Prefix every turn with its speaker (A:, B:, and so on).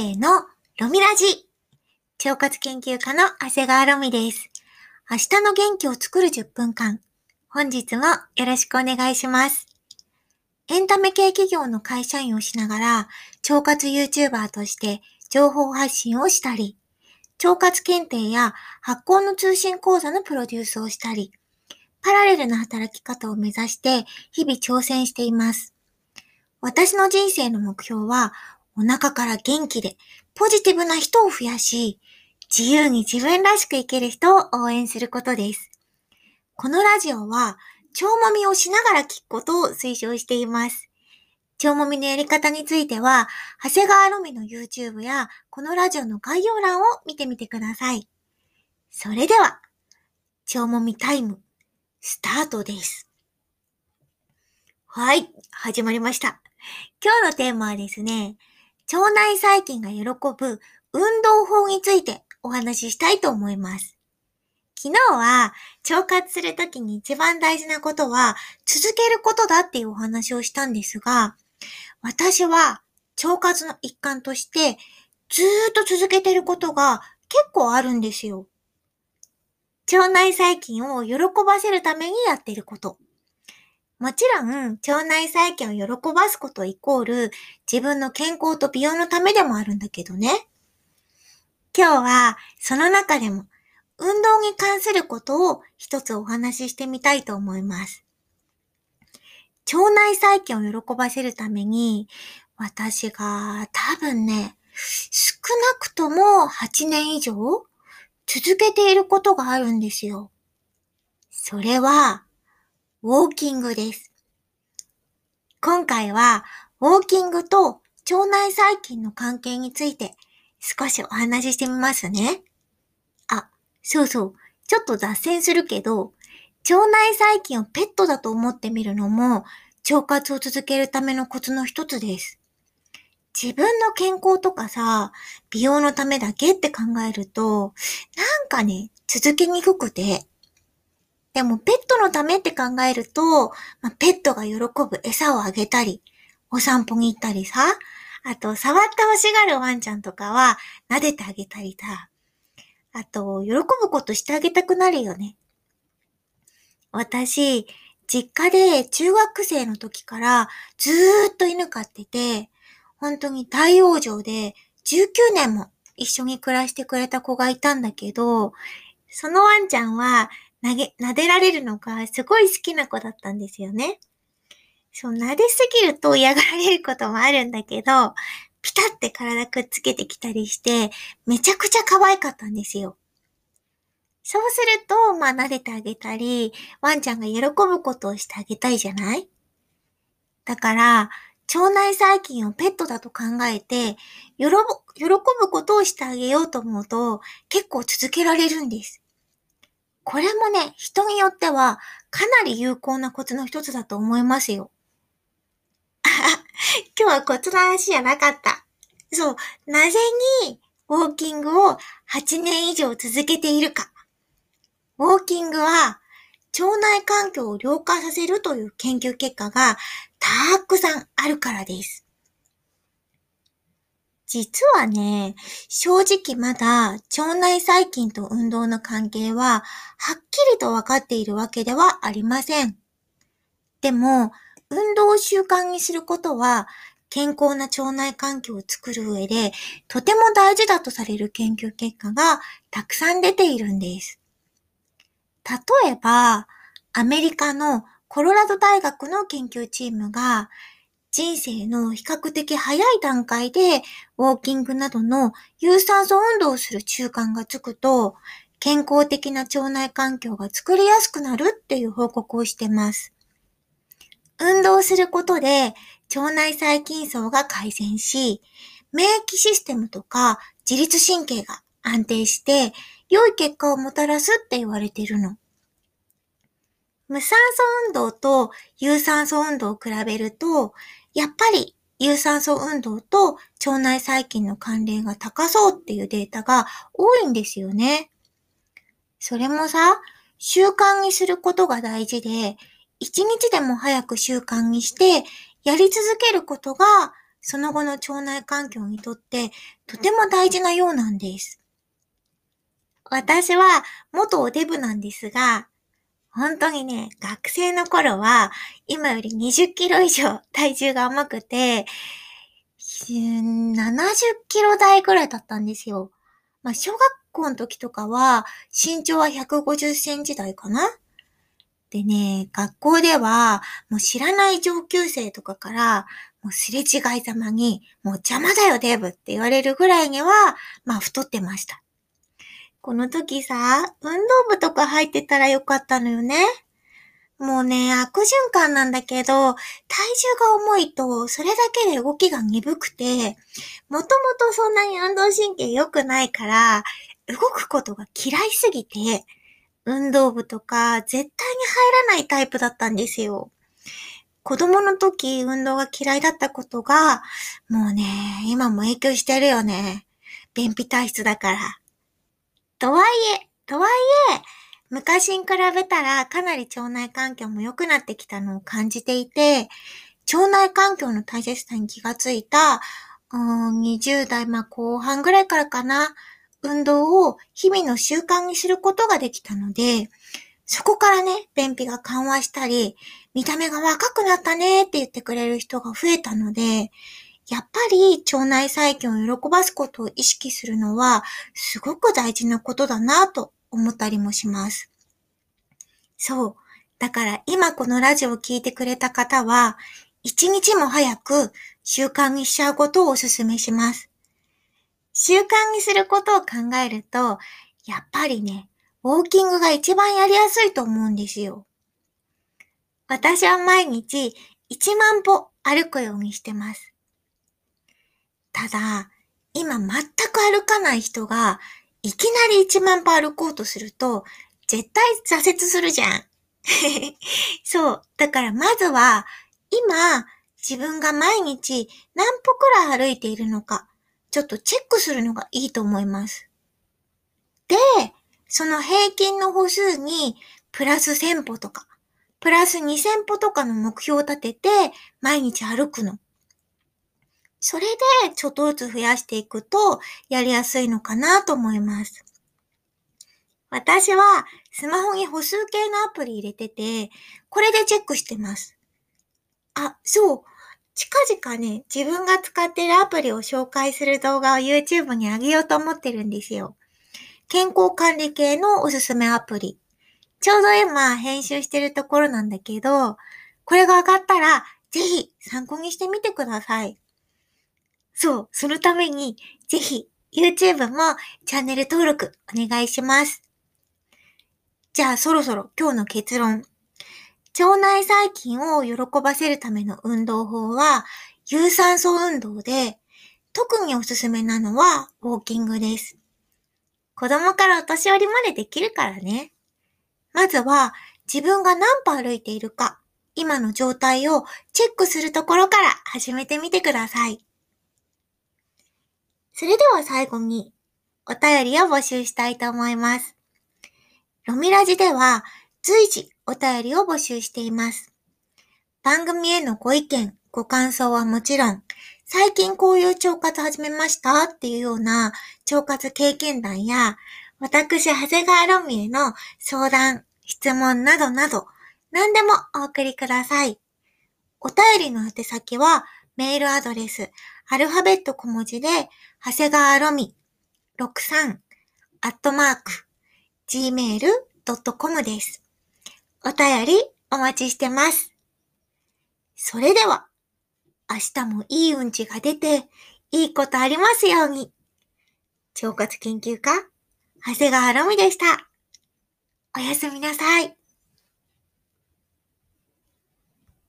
A: ーの、ロミラジ。腸活研究家の長谷川ロミです。明日の元気を作る10分間。本日もよろしくお願いします。エンタメ系企業の会社員をしながら、腸活 YouTuber として情報発信をしたり、腸活検定や発行の通信講座のプロデュースをしたり、パラレルな働き方を目指して日々挑戦しています。私の人生の目標は、お腹から元気でポジティブな人を増やし、自由に自分らしく生きる人を応援することです。このラジオは、腸もみをしながら聞くことを推奨しています。腸もみのやり方については、長谷川ロミの YouTube やこのラジオの概要欄を見てみてください。それでは、腸もみタイム、スタートです。はい、始まりました。今日のテーマはですね、腸内細菌が喜ぶ運動法についてお話ししたいと思います。昨日は腸活するときに一番大事なことは続けることだっていうお話をしたんですが、私は腸活の一環としてずーっと続けてることが結構あるんですよ。腸内細菌を喜ばせるためにやってること。もちろん、腸内細菌を喜ばすことイコール、自分の健康と美容のためでもあるんだけどね。今日は、その中でも、運動に関することを一つお話ししてみたいと思います。腸内細菌を喜ばせるために、私が多分ね、少なくとも8年以上続けていることがあるんですよ。それは、ウォーキングです。今回は、ウォーキングと腸内細菌の関係について少しお話ししてみますね。あ、そうそう。ちょっと脱線するけど、腸内細菌をペットだと思ってみるのも、腸活を続けるためのコツの一つです。自分の健康とかさ、美容のためだけって考えると、なんかね、続けにくくて、でもペットのためって考えると、まあ、ペットが喜ぶ餌をあげたり、お散歩に行ったりさ、あと触って欲しがるワンちゃんとかは撫でてあげたりさ、あと喜ぶことしてあげたくなるよね。私、実家で中学生の時からずーっと犬飼ってて、本当に大往生で19年も一緒に暮らしてくれた子がいたんだけど、そのワンちゃんは投げ、撫でられるのがすごい好きな子だったんですよね。そう、撫ですぎると嫌がられることもあるんだけど、ピタって体くっつけてきたりして、めちゃくちゃ可愛かったんですよ。そうすると、まあ撫でてあげたり、ワンちゃんが喜ぶことをしてあげたいじゃない？だから、腸内細菌をペットだと考えて、喜ぶことをしてあげようと思うと、結構続けられるんです。これもね、人によってはかなり有効なコツの一つだと思いますよ。今日はコツの話じゃなかった。そう、なぜにウォーキングを8年以上続けているか。ウォーキングは腸内環境を良化させるという研究結果がたくさんあるからです。実はね、正直まだ腸内細菌と運動の関係ははっきりと分かっているわけではありません。でも、運動を習慣にすることは健康な腸内環境を作る上でとても大事だとされる研究結果がたくさん出ているんです。例えば、アメリカのコロラド大学の研究チームが人生の比較的早い段階でウォーキングなどの有酸素運動をする習慣がつくと健康的な腸内環境が作りやすくなるっていう報告をしてます。運動することで腸内細菌層が改善し、免疫システムとか自律神経が安定して良い結果をもたらすって言われてるの。無酸素運動と有酸素運動を比べると、やっぱり有酸素運動と腸内細菌の関連が高そうっていうデータが多いんですよね。それもさ、習慣にすることが大事で、一日でも早く習慣にして、やり続けることがその後の腸内環境にとってとても大事なようなんです。私は元おデブなんですが、本当にね、学生の頃は今より20キロ以上体重が重くて、70キロ台ぐらいだったんですよ。まあ、小学校の時とかは身長は150センチ台かな？でね、学校ではもう知らない上級生とかから、もうすれ違いざまに、もう邪魔だよデブって言われるぐらいには、まあ太ってました。この時さ、運動部とか入ってたらよかったのよね。もうね、悪循環なんだけど、体重が重いと、それだけで動きが鈍くて、もともとそんなに運動神経良くないから、動くことが嫌いすぎて、運動部とか絶対に入らないタイプだったんですよ。子供の時運動が嫌いだったことが、もうね、今も影響してるよね。便秘体質だから。とはいえ、とはいえ、昔に比べたらかなり腸内環境も良くなってきたのを感じていて、腸内環境の大切さに気がついた、うん、20代、まあ後半ぐらいからかな、運動を日々の習慣にすることができたので、そこからね、便秘が緩和したり、見た目が若くなったねって言ってくれる人が増えたので、やっぱり腸内細菌を喜ばすことを意識するのはすごく大事なことだなと思ったりもします。そう。だから今このラジオを聞いてくれた方は、一日も早く習慣にしちゃうことをお勧めします。習慣にすることを考えると、やっぱりね、ウォーキングが一番やりやすいと思うんですよ。私は毎日1万歩歩くようにしてます。ただ、今全く歩かない人が、いきなり1万歩歩こうとすると、絶対挫折するじゃん。そう。だからまずは、今、自分が毎日何歩くらい歩いているのか、ちょっとチェックするのがいいと思います。で、その平均の歩数に、プラス1000歩とか、プラス2000歩とかの目標を立てて、毎日歩くの。それで、ちょっとずつ増やしていくと、やりやすいのかなと思います。私は、スマホに歩数計のアプリ入れてて、これでチェックしてます。あ、そう。近々ね、自分が使ってるアプリを紹介する動画を YouTube に上げようと思ってるんですよ。健康管理系のおすすめアプリ。ちょうど今編集してるところなんだけど、これが上がったら、ぜひ参考にしてみてください。そう、そのために、ぜひ、YouTube もチャンネル登録お願いします。じゃあそろそろ今日の結論。腸内細菌を喜ばせるための運動法は、有酸素運動で、特におすすめなのはウォーキングです。子供からお年寄りまでできるからね。まずは自分が何歩歩いているか、今の状態をチェックするところから始めてみてください。それでは最後に、お便りを募集したいと思います。ロミラジでは随時お便りを募集しています。番組へのご意見、ご感想はもちろん、最近こういう腸活始めました？っていうような腸活経験談や、私、長谷川ロミへの相談、質問などなど、何でもお送りください。お便りの宛先は、メールアドレス、アルファベット小文字で、長谷川ロミ63アットマーク gmail.com です。お便りお待ちしてます。それでは、明日もいいうんちが出て、いいことありますように。腸活研究家、長谷川ロミでした。おやすみなさい。